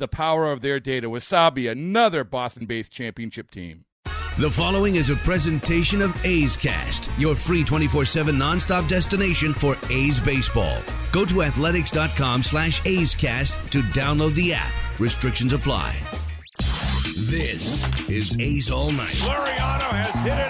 the power of their data. Wasabi, another Boston based championship team. The following is a presentation of A's Cast, your free 24-7 nonstop destination for A's baseball. Go to athletics.com slash A's Cast to download the app. Restrictions apply. This is A's All Night. Laureano has hit it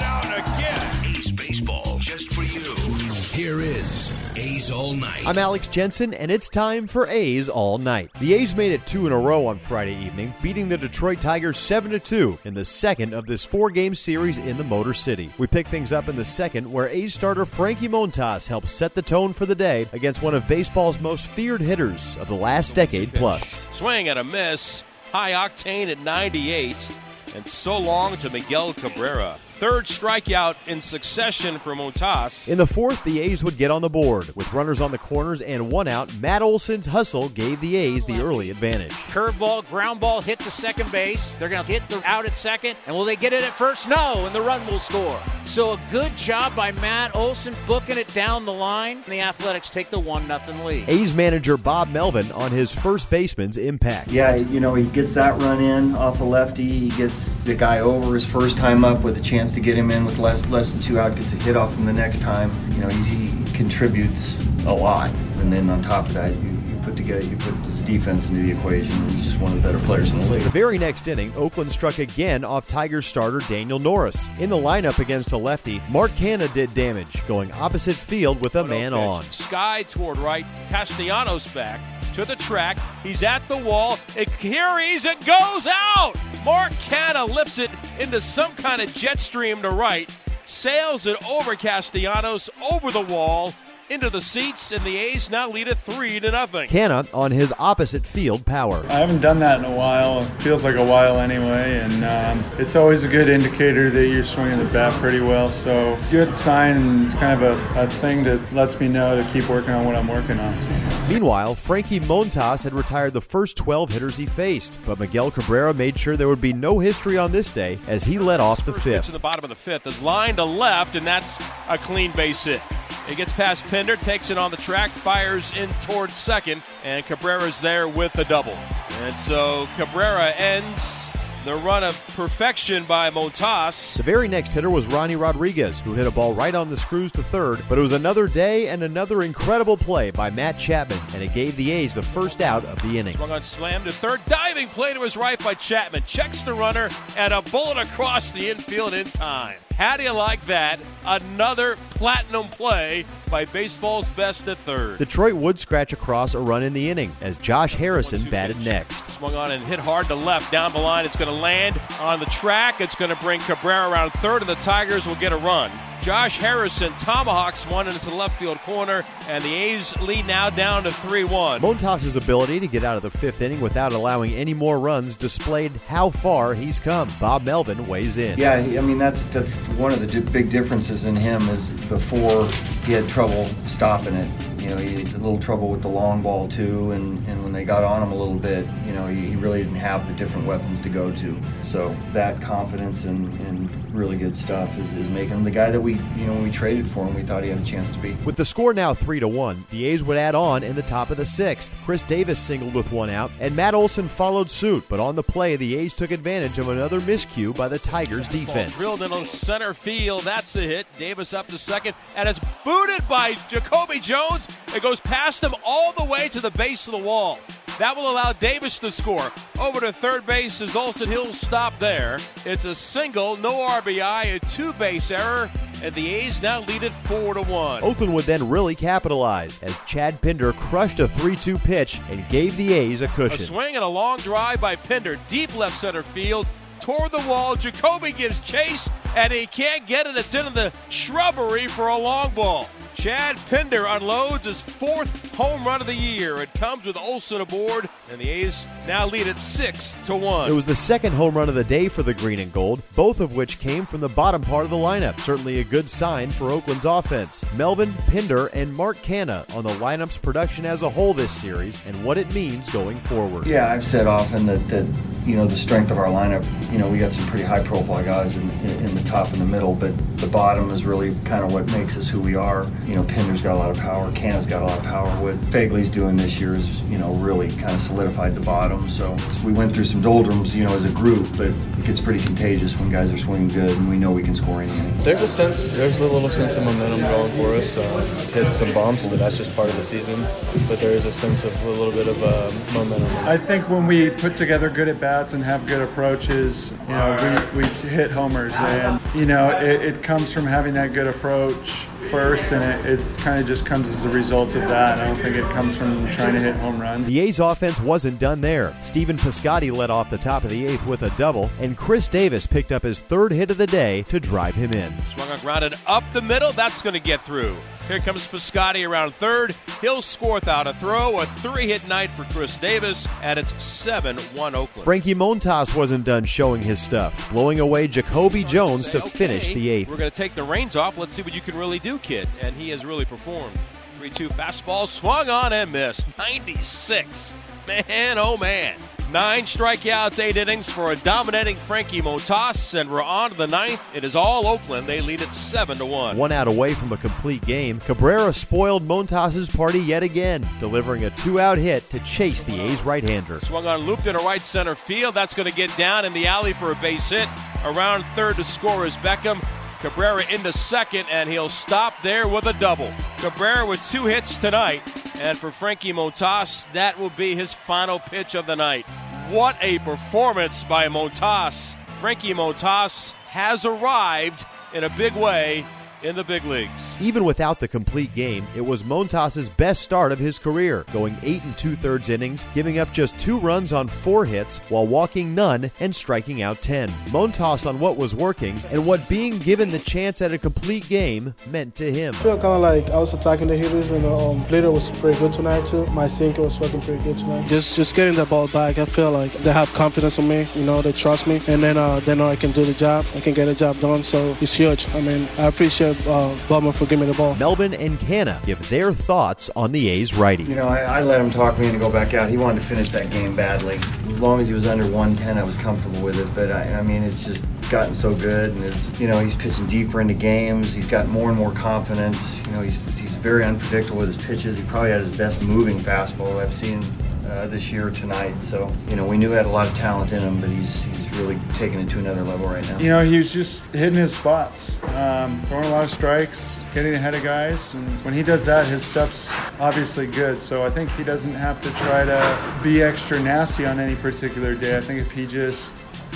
All Night. I'm Alex Jensen, and it's time for A's All Night. The A's made it two in a row on Friday evening, beating the Detroit Tigers 7 2 in the second of this four game series in the Motor City. We pick things up in the second, where A's starter Frankie Montas helps set the tone for the day against one of baseball's most feared hitters of the last decade plus. Swing and a miss. High octane at 98. And so long to Miguel Cabrera. Third strikeout in succession for Montas. In the fourth, the A's would get on the board. With runners on the corners and one out, Matt Olson's hustle gave the A's the early advantage. Curveball, ground ball hit to second base. They're going to hit the out at second. And will they get it at first? No, and the run will score. So a good job by Matt Olson booking it down the line. And the Athletics take the 1 0 lead. A's manager Bob Melvin on his first baseman's impact. Yeah, you know, he gets that run in off a lefty. He gets the guy over his first time up with a chance to get him in with less less than two out, gets a hit off him the next time. You know, he's, he contributes a lot. And then on top of that, you, you put together, you put his defense into the equation. And he's just one of the better players in the league. The very next inning, Oakland struck again off Tigers starter Daniel Norris. In the lineup against a lefty, Mark Canha did damage, going opposite field with a man oh pitch. on. Sky toward right. Castellanos back to the track. He's at the wall. It carries. It goes out. Mark Canha lifts it into some kind of jet stream to right. Sails it over Castellanos, over the wall, into the seats, and the A's now lead it three to nothing. Canha on his opposite field power. I haven't done that in a while. It feels like a while anyway, and um, it's always a good indicator that you're swinging the bat pretty well. So good sign, and it's kind of a, a thing that lets me know to keep working on what I'm working on. So. Meanwhile, Frankie Montas had retired the first 12 hitters he faced, but Miguel Cabrera made sure there would be no history on this day as he led off the First pitch fifth. in the bottom of the fifth is line to left, and that's a clean base hit. It gets past Pinder, takes it on the track, fires in towards second, and Cabrera's there with the double. And so Cabrera ends the run of perfection by Montas. The very next hitter was Ronny Rodriguez, who hit a ball right on the screws to third, but it was another day and another incredible play by Matt Chapman, and it gave the A's the first out of the inning. Swung on slam to third, diving play to his right by Chapman. Checks the runner, and a bullet across the infield in time. How do you like that? Another platinum play by baseball's best at third. Detroit would scratch across a run in the inning as Josh Harrison batted next. Swung on and hit hard to left. Down the line, it's going to land on the track. It's going to bring Cabrera around third, and the Tigers will get a run. Josh Harrison tomahawks one into the left field corner, and the A's lead now down to 3 1. Montas' ability to get out of the fifth inning without allowing any more runs displayed how far he's come. Bob Melvin weighs in. Yeah, I mean that's that's one of the big differences in him is before he had trouble stopping it. You know, he had a little trouble with the long ball too, and, and when they got on him a little bit, you know, he, he really didn't have the different weapons to go to. So that confidence and, and really good stuff is, is making him the guy that we, you know, when we traded for him, we thought he had a chance to be. With the score now 3 to 1, the A's would add on in the top of the sixth. Khris Davis singled with one out, and Matt Olson followed suit, but on the play, the A's took advantage of another miscue by the Tigers defense. Drilled into center field. That's a hit. Davis up to second, and it's booted by Jacoby Jones. It goes past him all the way to the base of the wall. That will allow Davis to score. Over to third base is Olson. He'll stop there. It's a single, no RBI, a two base error, and the A's now lead it 4 to 1. Oakland would then really capitalize as Chad Pinder crushed a 3 2 pitch and gave the A's a cushion. A swing and a long drive by Pinder, deep left center field, toward the wall. Jacoby gives chase, and he can't get it. It's into the shrubbery for a long ball. Chad Pinder unloads his fourth home run of the year. It comes with Olson aboard, and the A's now lead it six to one. It was the second home run of the day for the green and gold, both of which came from the bottom part of the lineup. Certainly a good sign for Oakland's offense. Melvin Pinder and Mark Canha on the lineup's production as a whole this series and what it means going forward. Yeah, I've said often that, that you know the strength of our lineup. You know we got some pretty high profile guys in, in the top and the middle, but the bottom is really kind of what makes us who we are you know, Pinder's got a lot of power. Canha's got a lot of power. What Phegley's doing this year is, you know, really kind of solidified the bottom. So we went through some doldrums, you know, as a group, but it gets pretty contagious when guys are swinging good, and we know we can score anything. There's a sense, there's a little sense of momentum going for us. Uh, hit some bombs, but that's just part of the season. But there is a sense of a little bit of uh, momentum. I think when we put together good at bats and have good approaches, you know, we, we hit homers, and you know, it, it comes from having that good approach first, and it, it kind of just comes as a result of that. I don't think it comes from trying to hit home runs. The A's offense wasn't done there. Stephen Piscotty led off the top of the eighth with a double, and Khris Davis picked up his third hit of the day to drive him in. Swung on grounded up the middle. That's going to get through. Here comes Piscotty around third. He'll score without a throw. A three hit night for Khris Davis, and it's 7 1 Oakland. Frankie Montas wasn't done showing his stuff, blowing away Jacoby Jones to Okay, finish the eighth. We're going to take the reins off. Let's see what you can really do, kid. And he has really performed. 3 2 fastball swung on and missed. 96. Man, oh man. Nine strikeouts, eight innings for a dominating Frankie Montas, and we're on to the ninth. It is all Oakland. They lead it seven to one. One out away from a complete game, Cabrera spoiled Montas's party yet again, delivering a two-out hit to chase the A's right-hander. Swung on, looped into right center field. That's going to get down in the alley for a base hit. Around third to score is Beckham. Cabrera into second, and he'll stop there with a double. Cabrera with two hits tonight, and for Frankie Montas, that will be his final pitch of the night. What a performance by Montas! Frankie Montas has arrived in a big way in the big leagues. Even without the complete game, it was Montas's best start of his career, going eight and two-thirds innings, giving up just two runs on four hits while walking none and striking out ten. Montas on what was working and what being given the chance at a complete game meant to him. I feel kind of like I was attacking the hitters, and the um, leader was pretty good tonight too. My sinker was working pretty good tonight. Just just getting the ball back, I feel like they have confidence in me. You know, they trust me, and then uh, they know I can do the job. I can get the job done, so it's huge. I mean, I appreciate uh, BoMel for giving me the ball. Melvin and Canha give their thoughts on the A's righty. You know, I, I let him talk me into go back out. He wanted to finish that game badly. As long as he was under 110, I was comfortable with it. But I, I mean, it's just gotten so good, and it's you know he's pitching deeper into games. He's got more and more confidence. You know, he's he's very unpredictable with his pitches. He probably had his best moving fastball I've seen uh, this year tonight. So you know, we knew he had a lot of talent in him, but he's he's really taking it to another level right now. You know, he was just hitting his spots, um, throwing a lot of strikes, getting ahead of guys. And when he does that, his stuff's obviously good. So I think he doesn't have to try to be extra nasty on any particular day. I think if he just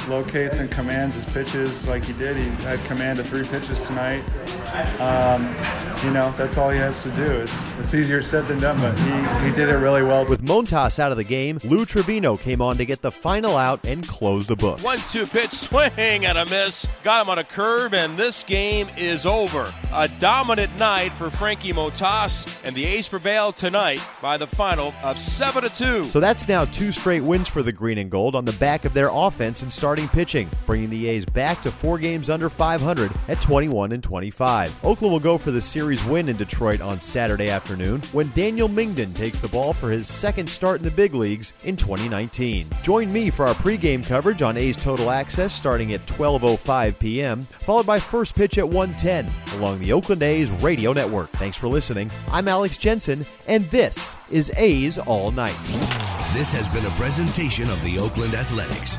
locates and commands his pitches like he did, he had command of three pitches tonight. Um, you know, that's all he has to do. It's it's easier said than done, but he, he did it really well. With Montas out of the game, Lou Trivino came on to get the final out and close the book. One two pitch swing and a miss. Got him on a curve, and this game is over. A dominant night for Frankie Montas, and the A's prevail tonight by the final of 7 to 2. So that's now two straight wins for the Green and Gold on the back of their offense and starting pitching, bringing the A's back to four games under 500 at 21 and 25. Oakland will go for the series win in Detroit on Saturday afternoon when Daniel Mengden takes the ball for his second start in the big leagues in 2019. Join me for our pregame coverage on A's Total Access starting at 12:05 p.m., followed by first pitch at 1:10 along the Oakland A's radio network. Thanks for listening. I'm Alex Jensen, and this is A's All Night. This has been a presentation of the Oakland Athletics.